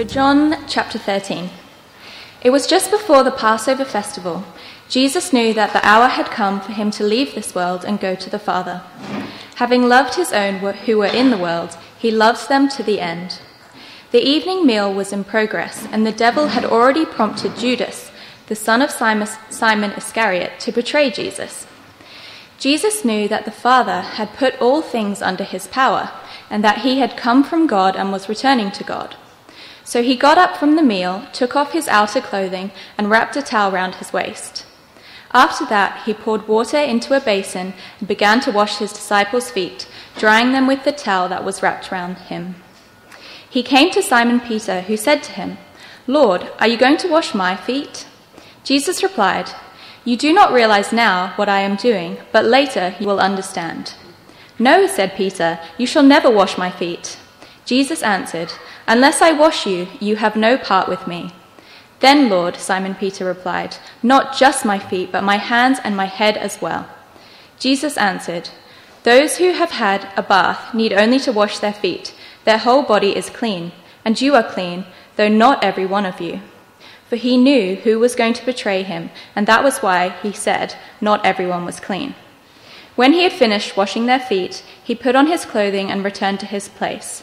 So, John chapter 13. It was just before the Passover festival. Jesus knew that the hour had come for him to leave this world and go to the Father. Having loved his own who were in the world, he loved them to the end. The evening meal was in progress, and the devil had already prompted Judas, the son of Simon Iscariot, to betray Jesus. Jesus knew that the Father had put all things under his power, and that he had come from God and was returning to God. So he got up from the meal, took off his outer clothing, and wrapped a towel round his waist. After that, he poured water into a basin and began to wash his disciples' feet, drying them with the towel that was wrapped round him. He came to Simon Peter, who said to him, Lord, are you going to wash my feet? Jesus replied, You do not realize now what I am doing, but later you will understand. No, said Peter, you shall never wash my feet. Jesus answered, Unless I wash you, you have no part with me. Then, Lord, Simon Peter replied, Not just my feet, but my hands and my head as well. Jesus answered, Those who have had a bath need only to wash their feet their whole body is clean, and you are clean, though not every one of you. For he knew who was going to betray him, and that was why he said, Not everyone was clean. When he had finished washing their feet, he put on his clothing and returned to his place.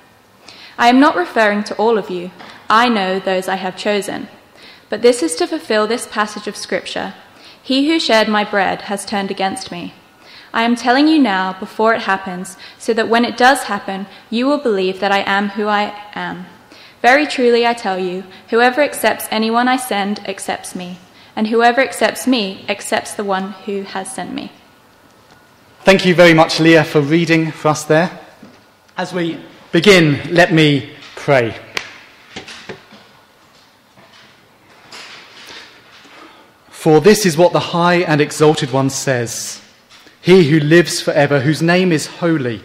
I am not referring to all of you. I know those I have chosen. But this is to fulfill this passage of Scripture He who shared my bread has turned against me. I am telling you now before it happens, so that when it does happen, you will believe that I am who I am. Very truly, I tell you, whoever accepts anyone I send accepts me, and whoever accepts me accepts the one who has sent me. Thank you very much, Leah, for reading for us there. As we begin, let me pray. For this is what the high and exalted one says. He who lives forever, whose name is holy.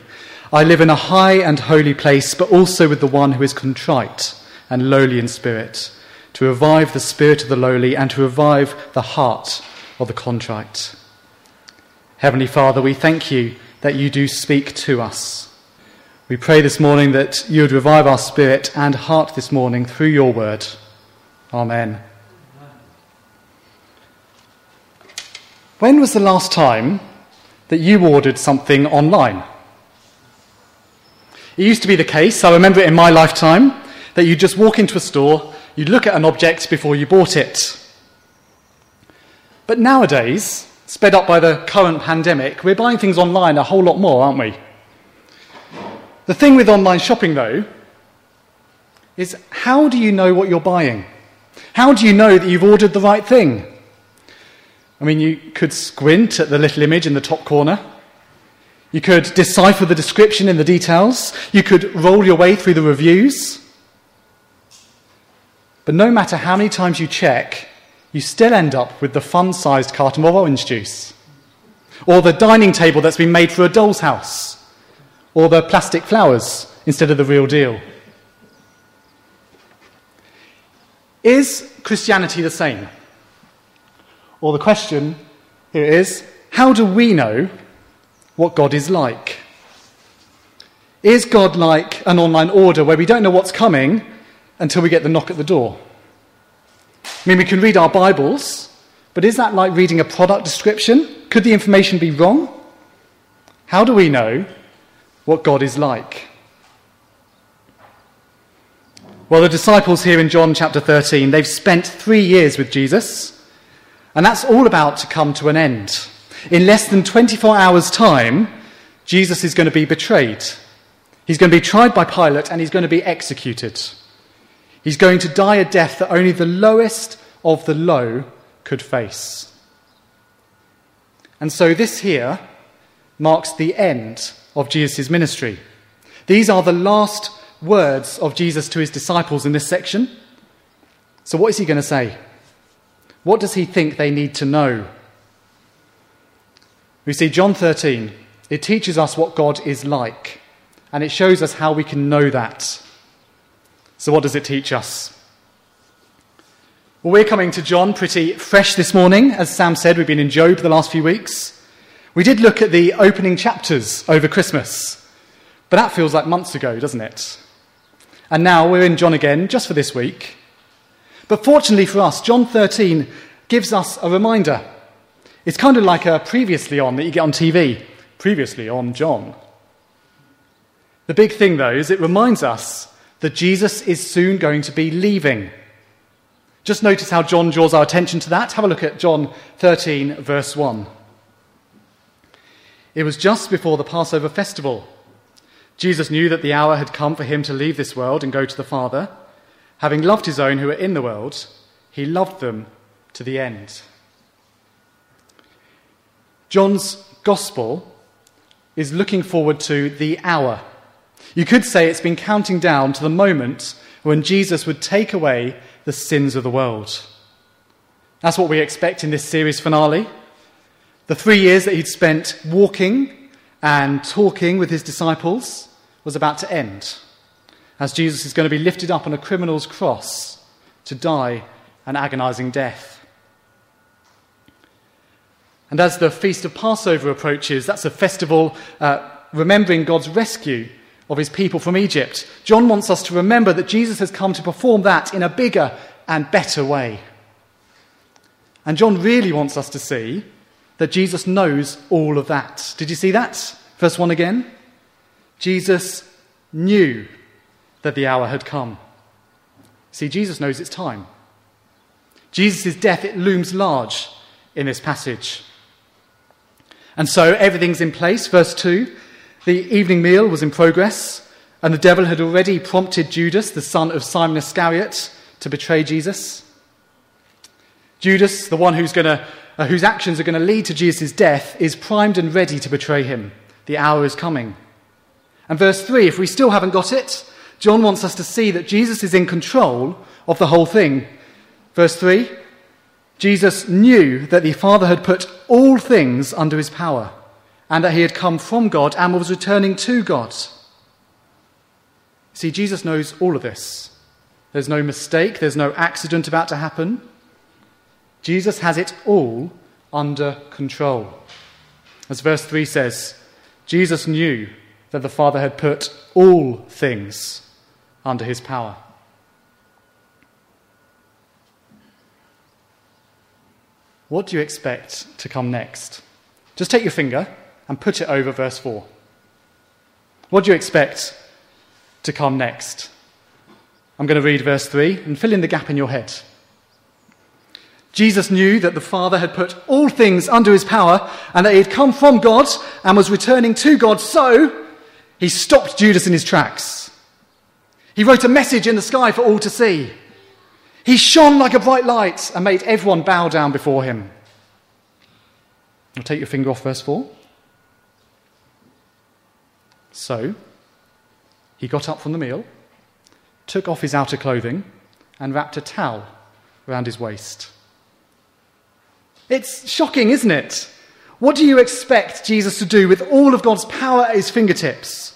I live in a high and holy place, but also with the one who is contrite and lowly in spirit, to revive the spirit of the lowly and to revive the heart of the contrite. Heavenly Father, we thank you that you do speak to us. We pray this morning that you would revive our spirit and heart this morning through your word. Amen. When was the last time that you ordered something online. It used to be the case, I remember it in my lifetime, that you'd just walk into a store, you'd look at an object before you bought it. But nowadays, sped up by the current pandemic, we're buying things online a whole lot more, aren't we? The thing with online shopping, though, is how do you know what you're buying? How do you know that you've ordered the right thing? I mean, you could squint at the little image in the top corner. You could decipher the description in the details. You could roll your way through the reviews. But no matter how many times you check, you still end up with the fun sized carton of orange juice, or the dining table that's been made for a doll's house, or the plastic flowers instead of the real deal. Is Christianity the same? Or the question here is how do we know what God is like? Is God like an online order where we don't know what's coming until we get the knock at the door? I mean, we can read our Bibles, but is that like reading a product description? Could the information be wrong? How do we know what God is like? Well, the disciples here in John chapter 13, they've spent three years with Jesus. And that's all about to come to an end. In less than 24 hours' time, Jesus is going to be betrayed. He's going to be tried by Pilate and he's going to be executed. He's going to die a death that only the lowest of the low could face. And so this here marks the end of Jesus' ministry. These are the last words of Jesus to his disciples in this section. So, what is he going to say? What does he think they need to know? We see John 13. It teaches us what God is like, and it shows us how we can know that. So, what does it teach us? Well, we're coming to John pretty fresh this morning. As Sam said, we've been in Job the last few weeks. We did look at the opening chapters over Christmas, but that feels like months ago, doesn't it? And now we're in John again, just for this week. But fortunately for us, John 13 gives us a reminder. It's kind of like a previously on that you get on TV. Previously on John. The big thing, though, is it reminds us that Jesus is soon going to be leaving. Just notice how John draws our attention to that. Have a look at John 13, verse 1. It was just before the Passover festival. Jesus knew that the hour had come for him to leave this world and go to the Father. Having loved his own who were in the world, he loved them to the end. John's gospel is looking forward to the hour. You could say it's been counting down to the moment when Jesus would take away the sins of the world. That's what we expect in this series finale. The three years that he'd spent walking and talking with his disciples was about to end, as Jesus is going to be lifted up on a criminal's cross to die an agonizing death. And as the Feast of Passover approaches, that's a festival uh, remembering God's rescue of his people from Egypt. John wants us to remember that Jesus has come to perform that in a bigger and better way. And John really wants us to see that Jesus knows all of that. Did you see that? Verse 1 again. Jesus knew that the hour had come. See, Jesus knows it's time. Jesus' death, it looms large in this passage. And so everything's in place. Verse 2 the evening meal was in progress, and the devil had already prompted Judas, the son of Simon Iscariot, to betray Jesus. Judas, the one who's gonna, uh, whose actions are going to lead to Jesus' death, is primed and ready to betray him. The hour is coming. And verse 3, if we still haven't got it, John wants us to see that Jesus is in control of the whole thing. Verse 3 Jesus knew that the Father had put all things under his power and that he had come from God and was returning to God. See, Jesus knows all of this. There's no mistake, there's no accident about to happen. Jesus has it all under control. As verse 3 says, Jesus knew that the Father had put all things under his power. What do you expect to come next? Just take your finger and put it over verse 4. What do you expect to come next? I'm going to read verse 3 and fill in the gap in your head. Jesus knew that the Father had put all things under his power and that he had come from God and was returning to God, so he stopped Judas in his tracks. He wrote a message in the sky for all to see. He shone like a bright light and made everyone bow down before him. I'll take your finger off verse 4. So he got up from the meal, took off his outer clothing, and wrapped a towel around his waist. It's shocking, isn't it? What do you expect Jesus to do with all of God's power at his fingertips?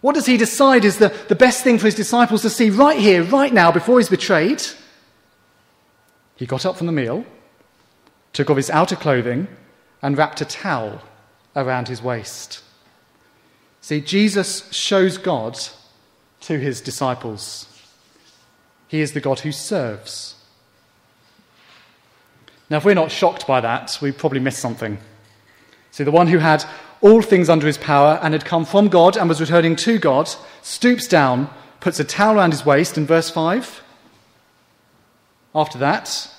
What does he decide is the, the best thing for his disciples to see right here, right now, before he's betrayed? He got up from the meal, took off his outer clothing, and wrapped a towel around his waist. See, Jesus shows God to his disciples. He is the God who serves. Now, if we're not shocked by that, we probably missed something. See, the one who had all things under his power and had come from God and was returning to God stoops down, puts a towel around his waist in verse 5. After that,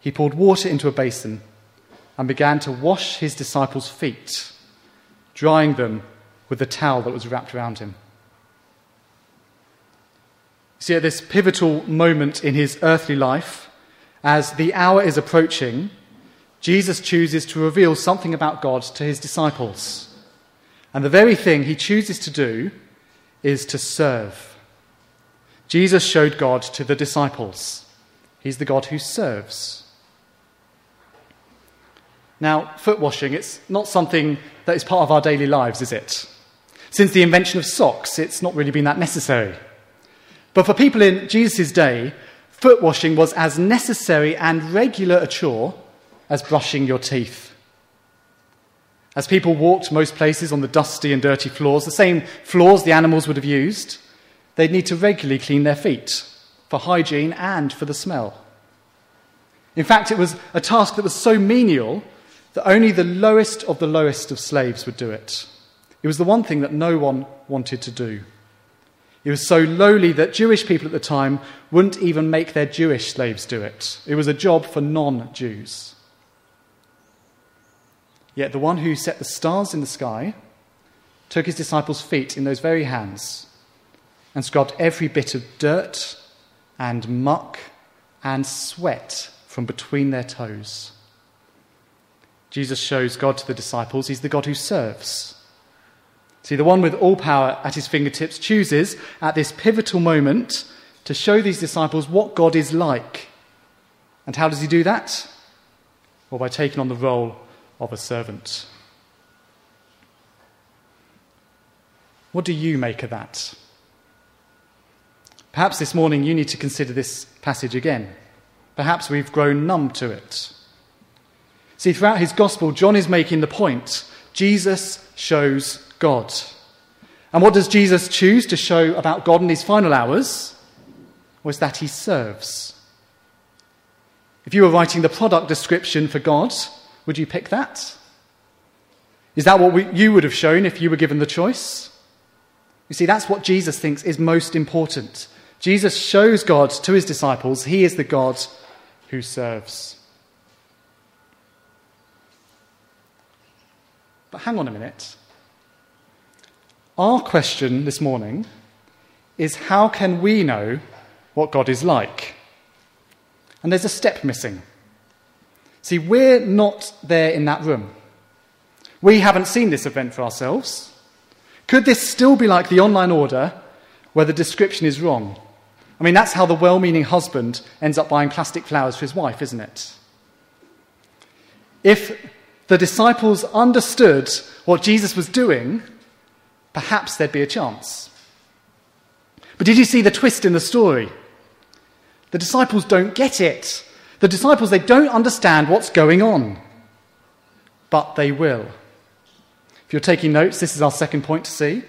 he poured water into a basin and began to wash his disciples' feet, drying them with the towel that was wrapped around him. See, at this pivotal moment in his earthly life, as the hour is approaching, Jesus chooses to reveal something about God to his disciples. And the very thing he chooses to do is to serve. Jesus showed God to the disciples. He's the God who serves. Now, foot washing, it's not something that is part of our daily lives, is it? Since the invention of socks, it's not really been that necessary. But for people in Jesus' day, foot washing was as necessary and regular a chore as brushing your teeth. As people walked most places on the dusty and dirty floors, the same floors the animals would have used, they'd need to regularly clean their feet for hygiene and for the smell. In fact, it was a task that was so menial that only the lowest of the lowest of slaves would do it. It was the one thing that no one wanted to do. It was so lowly that Jewish people at the time wouldn't even make their Jewish slaves do it. It was a job for non Jews. Yet the one who set the stars in the sky took his disciples' feet in those very hands and scrubbed every bit of dirt and muck and sweat from between their toes. Jesus shows God to the disciples. He's the God who serves. See, the one with all power at his fingertips chooses at this pivotal moment to show these disciples what God is like. And how does he do that? Well, by taking on the role of a servant. What do you make of that? Perhaps this morning you need to consider this passage again. Perhaps we've grown numb to it. See, throughout his gospel, John is making the point Jesus shows God. And what does Jesus choose to show about God in his final hours? Was that he serves. If you were writing the product description for God, would you pick that? Is that what we, you would have shown if you were given the choice? You see, that's what Jesus thinks is most important. Jesus shows God to his disciples. He is the God who serves. But hang on a minute. Our question this morning is how can we know what God is like? And there's a step missing. See, we're not there in that room. We haven't seen this event for ourselves. Could this still be like the online order where the description is wrong? I mean, that's how the well meaning husband ends up buying plastic flowers for his wife, isn't it? If the disciples understood what Jesus was doing, perhaps there'd be a chance. But did you see the twist in the story? The disciples don't get it. The disciples, they don't understand what's going on. But they will. If you're taking notes, this is our second point to see.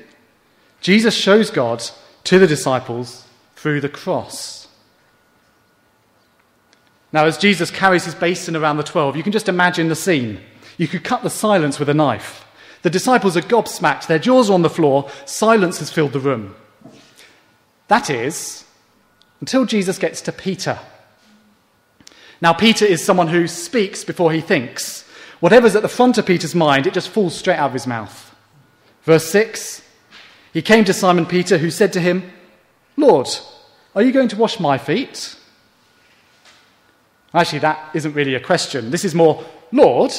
Jesus shows God to the disciples through the cross. Now, as Jesus carries his basin around the twelve, you can just imagine the scene. You could cut the silence with a knife. The disciples are gobsmacked, their jaws are on the floor, silence has filled the room. That is, until Jesus gets to Peter. Now, Peter is someone who speaks before he thinks. Whatever's at the front of Peter's mind, it just falls straight out of his mouth. Verse 6 He came to Simon Peter, who said to him, Lord, are you going to wash my feet? Actually, that isn't really a question. This is more, Lord,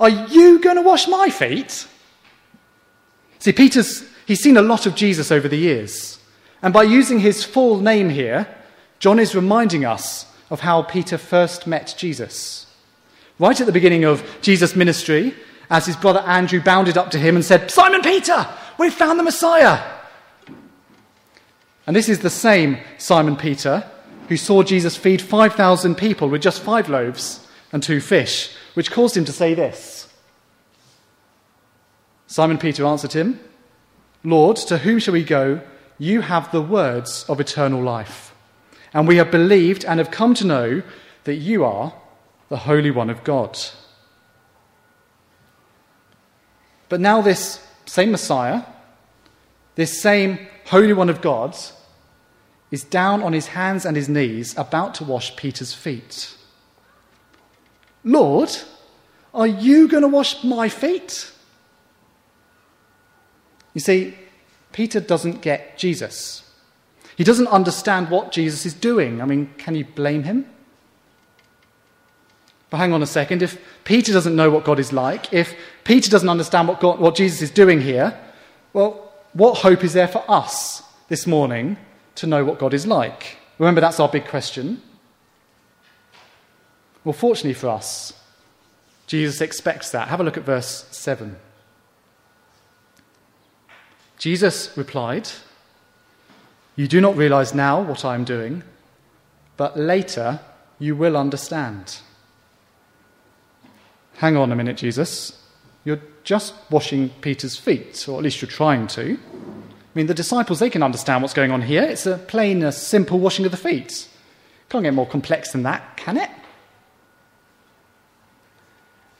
are you going to wash my feet? See, Peter's, he's seen a lot of Jesus over the years. And by using his full name here, John is reminding us of how Peter first met Jesus. Right at the beginning of Jesus' ministry, as his brother Andrew bounded up to him and said, Simon Peter, we've found the Messiah. And this is the same Simon Peter who saw Jesus feed 5,000 people with just five loaves and two fish, which caused him to say this Simon Peter answered him, Lord, to whom shall we go? You have the words of eternal life. And we have believed and have come to know that you are the Holy One of God. But now, this same Messiah, this same Holy One of God, is down on his hands and his knees about to wash Peter's feet. Lord, are you going to wash my feet? You see, Peter doesn't get Jesus. He doesn't understand what Jesus is doing. I mean, can you blame him? But hang on a second. If Peter doesn't know what God is like, if Peter doesn't understand what, God, what Jesus is doing here, well, what hope is there for us this morning to know what God is like? Remember, that's our big question. Well, fortunately for us, Jesus expects that. Have a look at verse 7. Jesus replied, You do not realize now what I am doing, but later you will understand. Hang on a minute, Jesus. You're just washing Peter's feet, or at least you're trying to. I mean, the disciples, they can understand what's going on here. It's a plain, a simple washing of the feet. Can't get more complex than that, can it?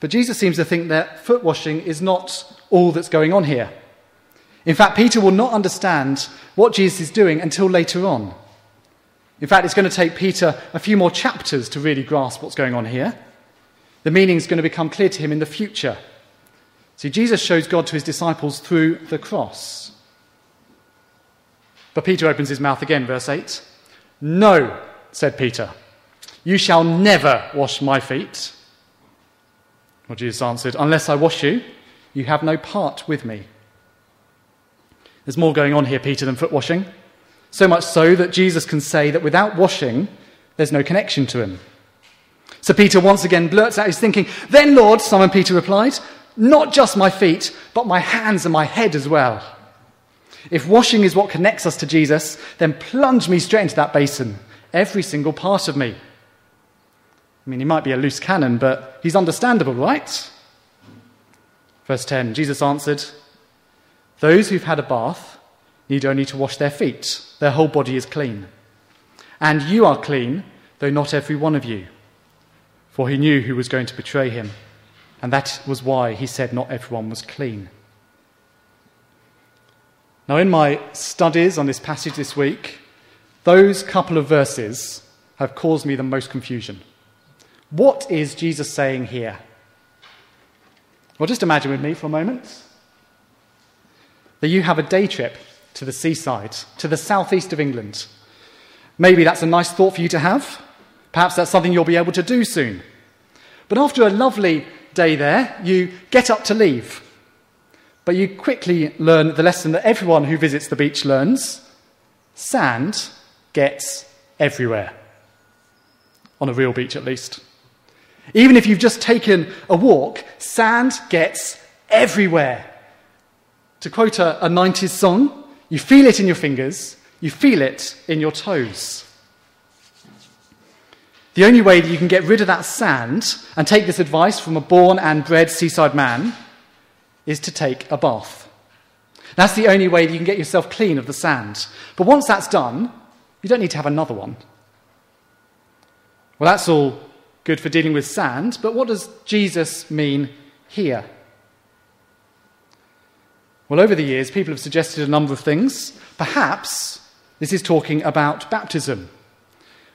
But Jesus seems to think that foot washing is not all that's going on here. In fact, Peter will not understand what Jesus is doing until later on. In fact, it's going to take Peter a few more chapters to really grasp what's going on here. The meaning is going to become clear to him in the future. See, Jesus shows God to his disciples through the cross. But Peter opens his mouth again, verse 8. No, said Peter, you shall never wash my feet. Well, Jesus answered, Unless I wash you, you have no part with me. There's more going on here, Peter, than foot washing. So much so that Jesus can say that without washing, there's no connection to him. So Peter once again blurts out his thinking. Then, Lord, Simon Peter replied, not just my feet, but my hands and my head as well. If washing is what connects us to Jesus, then plunge me straight into that basin, every single part of me. I mean, he might be a loose cannon, but he's understandable, right? Verse 10 Jesus answered, those who've had a bath need only to wash their feet. Their whole body is clean. And you are clean, though not every one of you. For he knew who was going to betray him. And that was why he said not everyone was clean. Now, in my studies on this passage this week, those couple of verses have caused me the most confusion. What is Jesus saying here? Well, just imagine with me for a moment that you have a day trip to the seaside, to the southeast of England. Maybe that's a nice thought for you to have. Perhaps that's something you'll be able to do soon. But after a lovely day there, you get up to leave. But you quickly learn the lesson that everyone who visits the beach learns sand gets everywhere. On a real beach, at least. Even if you've just taken a walk, sand gets everywhere. To quote a, a 90s song, you feel it in your fingers, you feel it in your toes. The only way that you can get rid of that sand and take this advice from a born and bred seaside man is to take a bath. That's the only way that you can get yourself clean of the sand. But once that's done, you don't need to have another one. Well, that's all good for dealing with sand, but what does Jesus mean here? Well, over the years, people have suggested a number of things. Perhaps this is talking about baptism.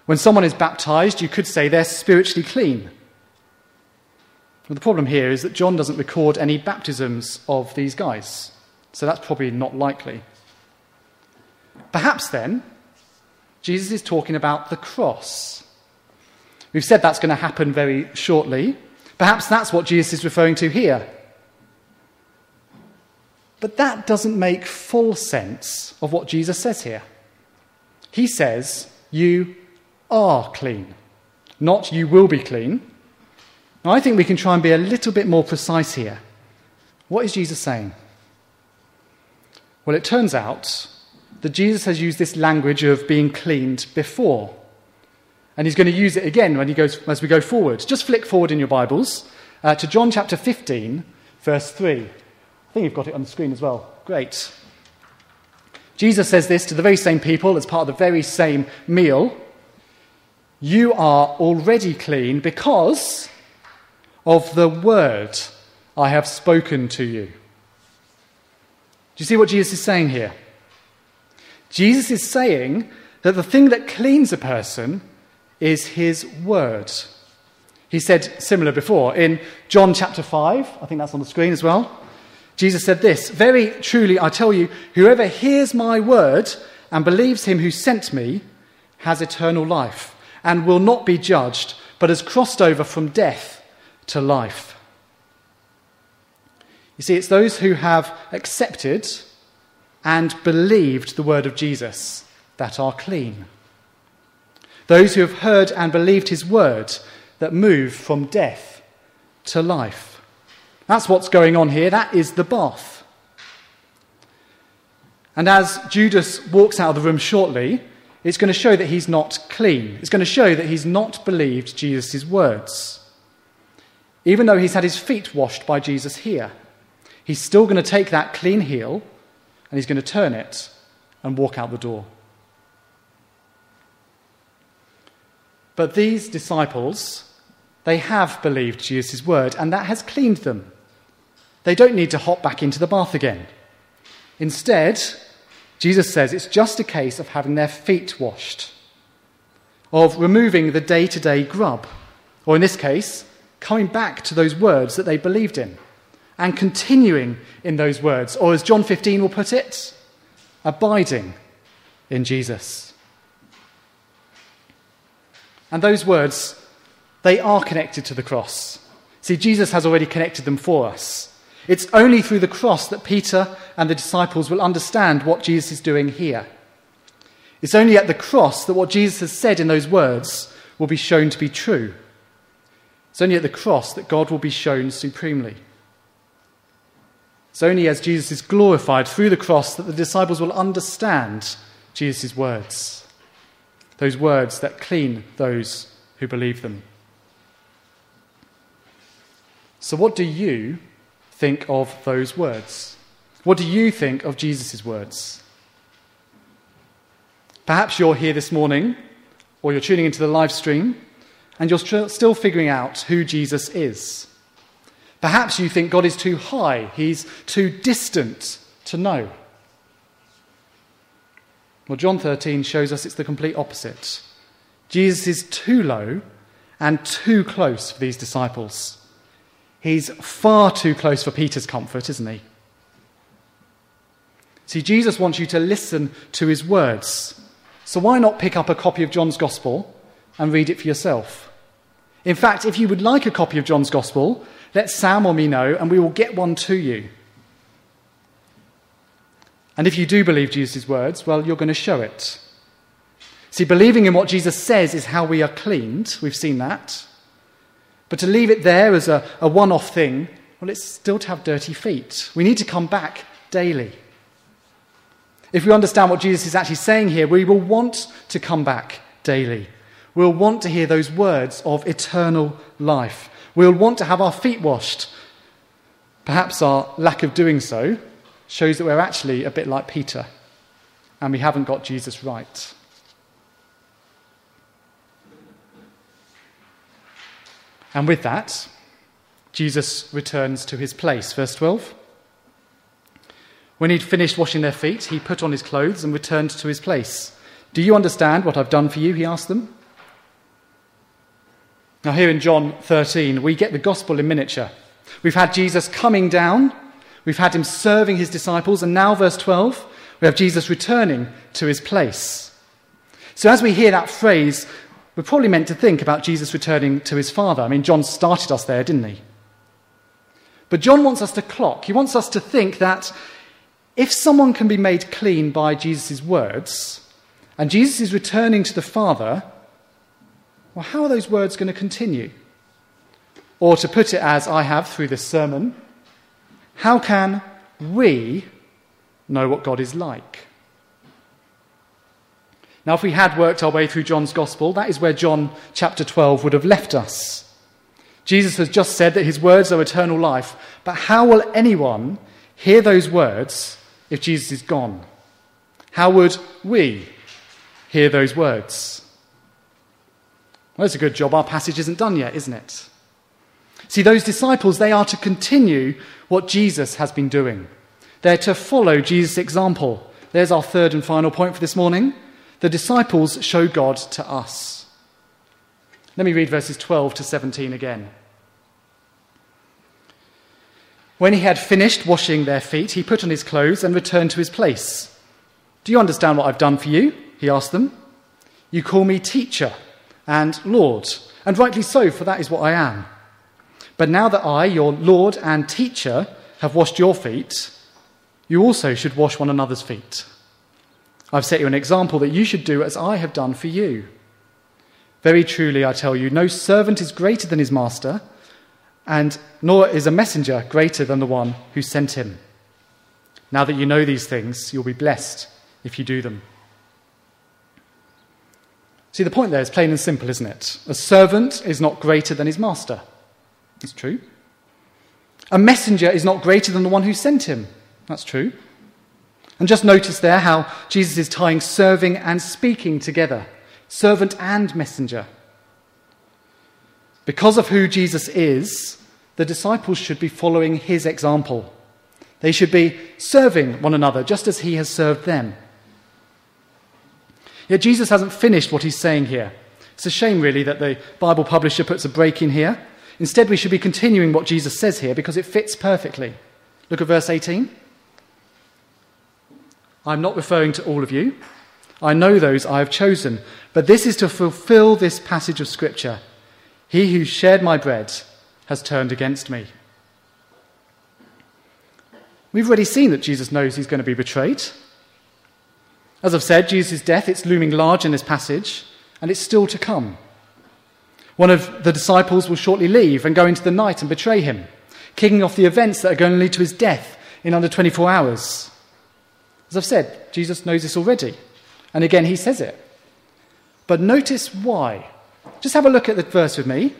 When someone is baptized, you could say they're spiritually clean. Well, the problem here is that John doesn't record any baptisms of these guys, so that's probably not likely. Perhaps then, Jesus is talking about the cross. We've said that's going to happen very shortly. Perhaps that's what Jesus is referring to here. But that doesn't make full sense of what Jesus says here. He says, You are clean, not you will be clean. Now, I think we can try and be a little bit more precise here. What is Jesus saying? Well, it turns out that Jesus has used this language of being cleaned before. And he's going to use it again when he goes, as we go forward. Just flick forward in your Bibles uh, to John chapter 15, verse 3. I think you've got it on the screen as well. Great. Jesus says this to the very same people as part of the very same meal. You are already clean because of the word I have spoken to you. Do you see what Jesus is saying here? Jesus is saying that the thing that cleans a person is his word. He said similar before in John chapter 5, I think that's on the screen as well. Jesus said this Very truly, I tell you, whoever hears my word and believes him who sent me has eternal life and will not be judged, but has crossed over from death to life. You see, it's those who have accepted and believed the word of Jesus that are clean. Those who have heard and believed his word, that move from death to life. That's what's going on here. That is the bath. And as Judas walks out of the room shortly, it's going to show that he's not clean. It's going to show that he's not believed Jesus' words. Even though he's had his feet washed by Jesus here, he's still going to take that clean heel and he's going to turn it and walk out the door. But these disciples, they have believed Jesus' word, and that has cleaned them. They don't need to hop back into the bath again. Instead, Jesus says it's just a case of having their feet washed, of removing the day to day grub, or in this case, coming back to those words that they believed in and continuing in those words, or as John 15 will put it, abiding in Jesus. And those words, they are connected to the cross. See, Jesus has already connected them for us. It's only through the cross that Peter and the disciples will understand what Jesus is doing here. It's only at the cross that what Jesus has said in those words will be shown to be true. It's only at the cross that God will be shown supremely. It's only as Jesus is glorified through the cross that the disciples will understand Jesus' words. Those words that clean those who believe them. So, what do you think of those words? What do you think of Jesus' words? Perhaps you're here this morning, or you're tuning into the live stream, and you're still figuring out who Jesus is. Perhaps you think God is too high, he's too distant to know. Well, John 13 shows us it's the complete opposite. Jesus is too low and too close for these disciples. He's far too close for Peter's comfort, isn't he? See, Jesus wants you to listen to his words. So why not pick up a copy of John's Gospel and read it for yourself? In fact, if you would like a copy of John's Gospel, let Sam or me know and we will get one to you. And if you do believe Jesus' words, well, you're going to show it. See, believing in what Jesus says is how we are cleaned. We've seen that. But to leave it there as a, a one off thing, well, it's still to have dirty feet. We need to come back daily. If we understand what Jesus is actually saying here, we will want to come back daily. We'll want to hear those words of eternal life. We'll want to have our feet washed. Perhaps our lack of doing so shows that we're actually a bit like Peter and we haven't got Jesus right. And with that, Jesus returns to his place. Verse 12. When he'd finished washing their feet, he put on his clothes and returned to his place. Do you understand what I've done for you? He asked them. Now, here in John 13, we get the gospel in miniature. We've had Jesus coming down, we've had him serving his disciples, and now, verse 12, we have Jesus returning to his place. So, as we hear that phrase, we're probably meant to think about Jesus returning to his Father. I mean, John started us there, didn't he? But John wants us to clock. He wants us to think that if someone can be made clean by Jesus' words, and Jesus is returning to the Father, well, how are those words going to continue? Or to put it as I have through this sermon, how can we know what God is like? Now, if we had worked our way through John's Gospel, that is where John chapter 12 would have left us. Jesus has just said that his words are eternal life, but how will anyone hear those words if Jesus is gone? How would we hear those words? Well, it's a good job our passage isn't done yet, isn't it? See, those disciples, they are to continue what Jesus has been doing. They're to follow Jesus' example. There's our third and final point for this morning the disciples show God to us. Let me read verses 12 to 17 again. When he had finished washing their feet, he put on his clothes and returned to his place. Do you understand what I've done for you? He asked them. You call me teacher and Lord, and rightly so, for that is what I am. But now that I, your Lord and teacher, have washed your feet, you also should wash one another's feet. I've set you an example that you should do as I have done for you. Very truly, I tell you, no servant is greater than his master, and nor is a messenger greater than the one who sent him. Now that you know these things, you'll be blessed if you do them. See, the point there is plain and simple, isn't it? A servant is not greater than his master. It's true. A messenger is not greater than the one who sent him. That's true. And just notice there how Jesus is tying serving and speaking together servant and messenger. Because of who Jesus is, the disciples should be following his example. They should be serving one another just as he has served them. Yet Jesus hasn't finished what he's saying here. It's a shame, really, that the Bible publisher puts a break in here. Instead, we should be continuing what Jesus says here because it fits perfectly. Look at verse 18. I'm not referring to all of you. I know those I have chosen. But this is to fulfill this passage of Scripture He who shared my bread has turned against me. We've already seen that Jesus knows he's going to be betrayed. As I've said, Jesus' death, it's looming large in this passage, and it's still to come. One of the disciples will shortly leave and go into the night and betray him, kicking off the events that are going to lead to his death in under 24 hours. As I've said, Jesus knows this already. And again, he says it. But notice why. Just have a look at the verse with me.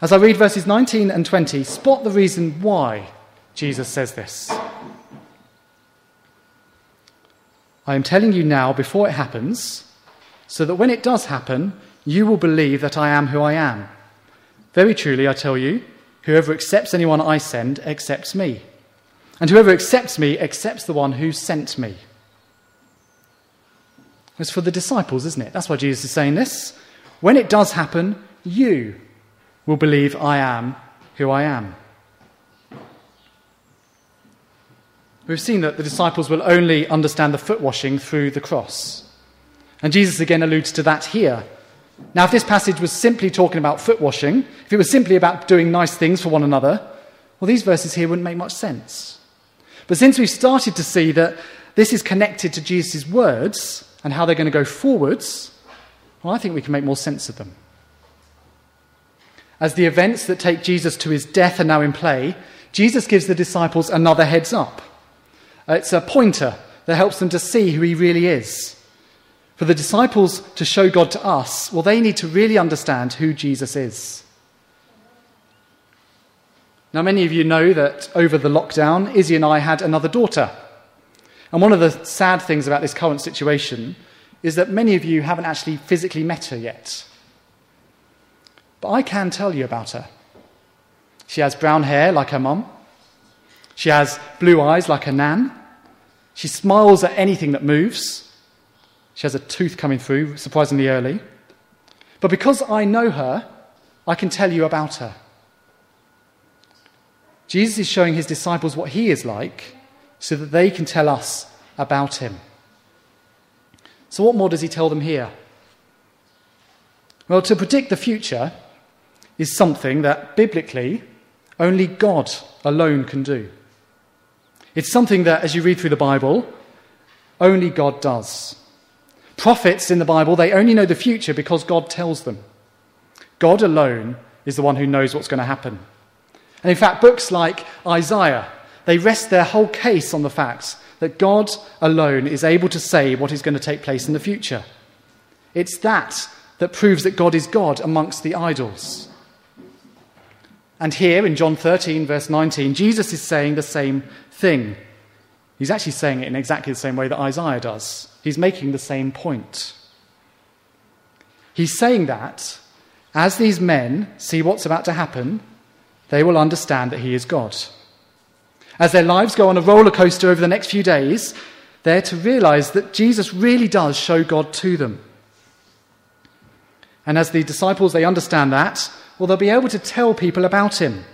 As I read verses 19 and 20, spot the reason why Jesus says this. I am telling you now before it happens, so that when it does happen, you will believe that I am who I am. Very truly, I tell you, whoever accepts anyone I send accepts me. And whoever accepts me accepts the one who sent me. It's for the disciples, isn't it? That's why Jesus is saying this. When it does happen, you will believe I am who I am. We've seen that the disciples will only understand the foot washing through the cross. And Jesus again alludes to that here. Now, if this passage was simply talking about foot washing, if it was simply about doing nice things for one another, well, these verses here wouldn't make much sense. But since we've started to see that this is connected to Jesus' words, and how they're going to go forwards, well, I think we can make more sense of them. As the events that take Jesus to his death are now in play, Jesus gives the disciples another heads up. It's a pointer that helps them to see who he really is. For the disciples to show God to us, well, they need to really understand who Jesus is. Now, many of you know that over the lockdown, Izzy and I had another daughter. And one of the sad things about this current situation is that many of you haven't actually physically met her yet. But I can tell you about her. She has brown hair like her mum. She has blue eyes like her nan. She smiles at anything that moves. She has a tooth coming through surprisingly early. But because I know her, I can tell you about her. Jesus is showing his disciples what he is like so that they can tell us about him. So, what more does he tell them here? Well, to predict the future is something that biblically only God alone can do. It's something that, as you read through the Bible, only God does. Prophets in the Bible, they only know the future because God tells them. God alone is the one who knows what's going to happen. And in fact, books like Isaiah they rest their whole case on the fact that God alone is able to say what is going to take place in the future. It's that that proves that God is God amongst the idols. And here in John 13, verse 19, Jesus is saying the same thing. He's actually saying it in exactly the same way that Isaiah does. He's making the same point. He's saying that as these men see what's about to happen, they will understand that he is God. As their lives go on a roller coaster over the next few days, they're to realize that Jesus really does show God to them. And as the disciples, they understand that, well, they'll be able to tell people about him.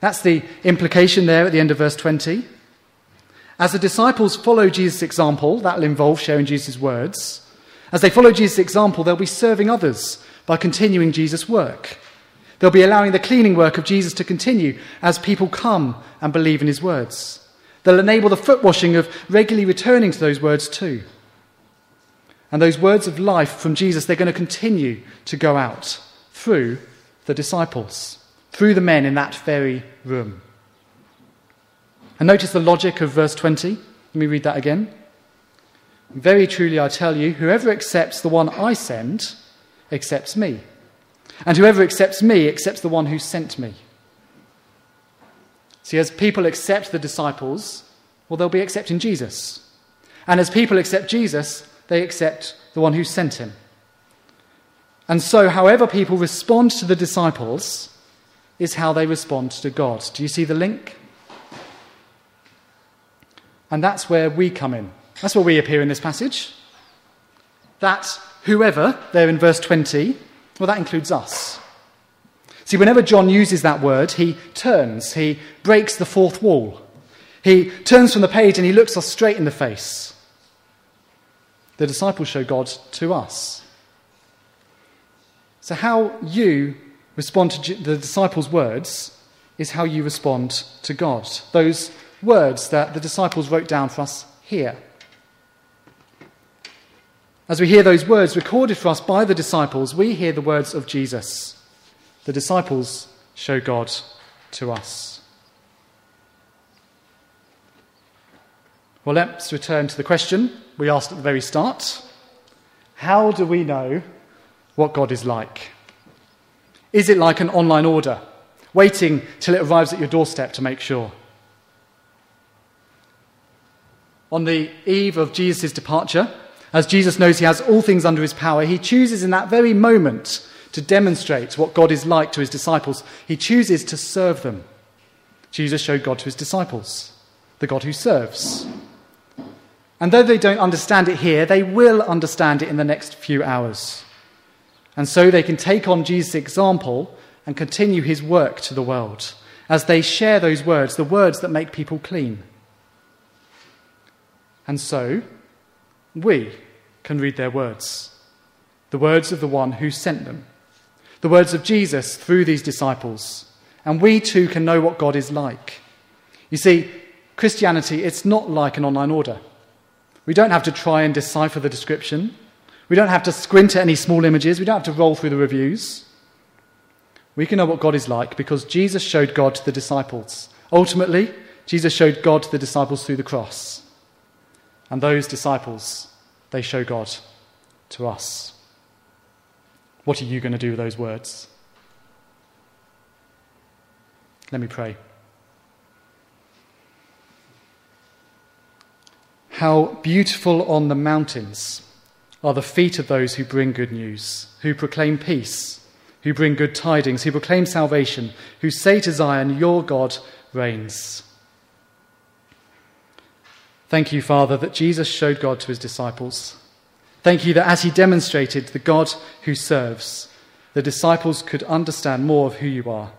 That's the implication there at the end of verse 20. As the disciples follow Jesus' example, that'll involve sharing Jesus' words. As they follow Jesus' example, they'll be serving others by continuing Jesus' work. They'll be allowing the cleaning work of Jesus to continue as people come and believe in his words. They'll enable the foot washing of regularly returning to those words too. And those words of life from Jesus, they're going to continue to go out through the disciples, through the men in that very room. And notice the logic of verse 20. Let me read that again. Very truly I tell you, whoever accepts the one I send accepts me. And whoever accepts me accepts the one who sent me. See, as people accept the disciples, well, they'll be accepting Jesus. And as people accept Jesus, they accept the one who sent him. And so, however people respond to the disciples is how they respond to God. Do you see the link? And that's where we come in. That's where we appear in this passage. That whoever, there in verse 20, well, that includes us. See, whenever John uses that word, he turns, he breaks the fourth wall. He turns from the page and he looks us straight in the face. The disciples show God to us. So, how you respond to the disciples' words is how you respond to God. Those words that the disciples wrote down for us here. As we hear those words recorded for us by the disciples, we hear the words of Jesus. The disciples show God to us. Well, let's return to the question we asked at the very start How do we know what God is like? Is it like an online order, waiting till it arrives at your doorstep to make sure? On the eve of Jesus' departure, as Jesus knows he has all things under his power, he chooses in that very moment to demonstrate what God is like to his disciples. He chooses to serve them. Jesus showed God to his disciples, the God who serves. And though they don't understand it here, they will understand it in the next few hours. And so they can take on Jesus' example and continue his work to the world as they share those words, the words that make people clean. And so, we can read their words the words of the one who sent them, the words of Jesus through these disciples. And we too can know what God is like. You see, Christianity, it's not like an online order. We don't have to try and decipher the description. We don't have to squint at any small images. We don't have to roll through the reviews. We can know what God is like because Jesus showed God to the disciples. Ultimately, Jesus showed God to the disciples through the cross. And those disciples, they show God to us. What are you going to do with those words? Let me pray. How beautiful on the mountains are the feet of those who bring good news, who proclaim peace, who bring good tidings, who proclaim salvation, who say to Zion, Your God reigns. Thank you, Father, that Jesus showed God to his disciples. Thank you that as he demonstrated the God who serves, the disciples could understand more of who you are.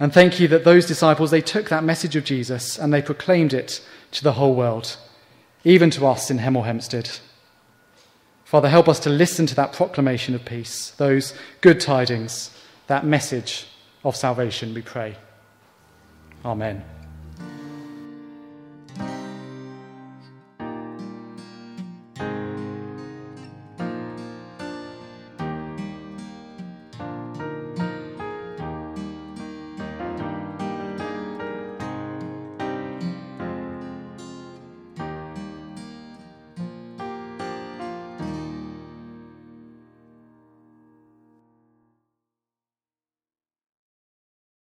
And thank you that those disciples, they took that message of Jesus and they proclaimed it to the whole world even to us in Hemel Hempstead. Father, help us to listen to that proclamation of peace, those good tidings, that message of salvation, we pray. Amen.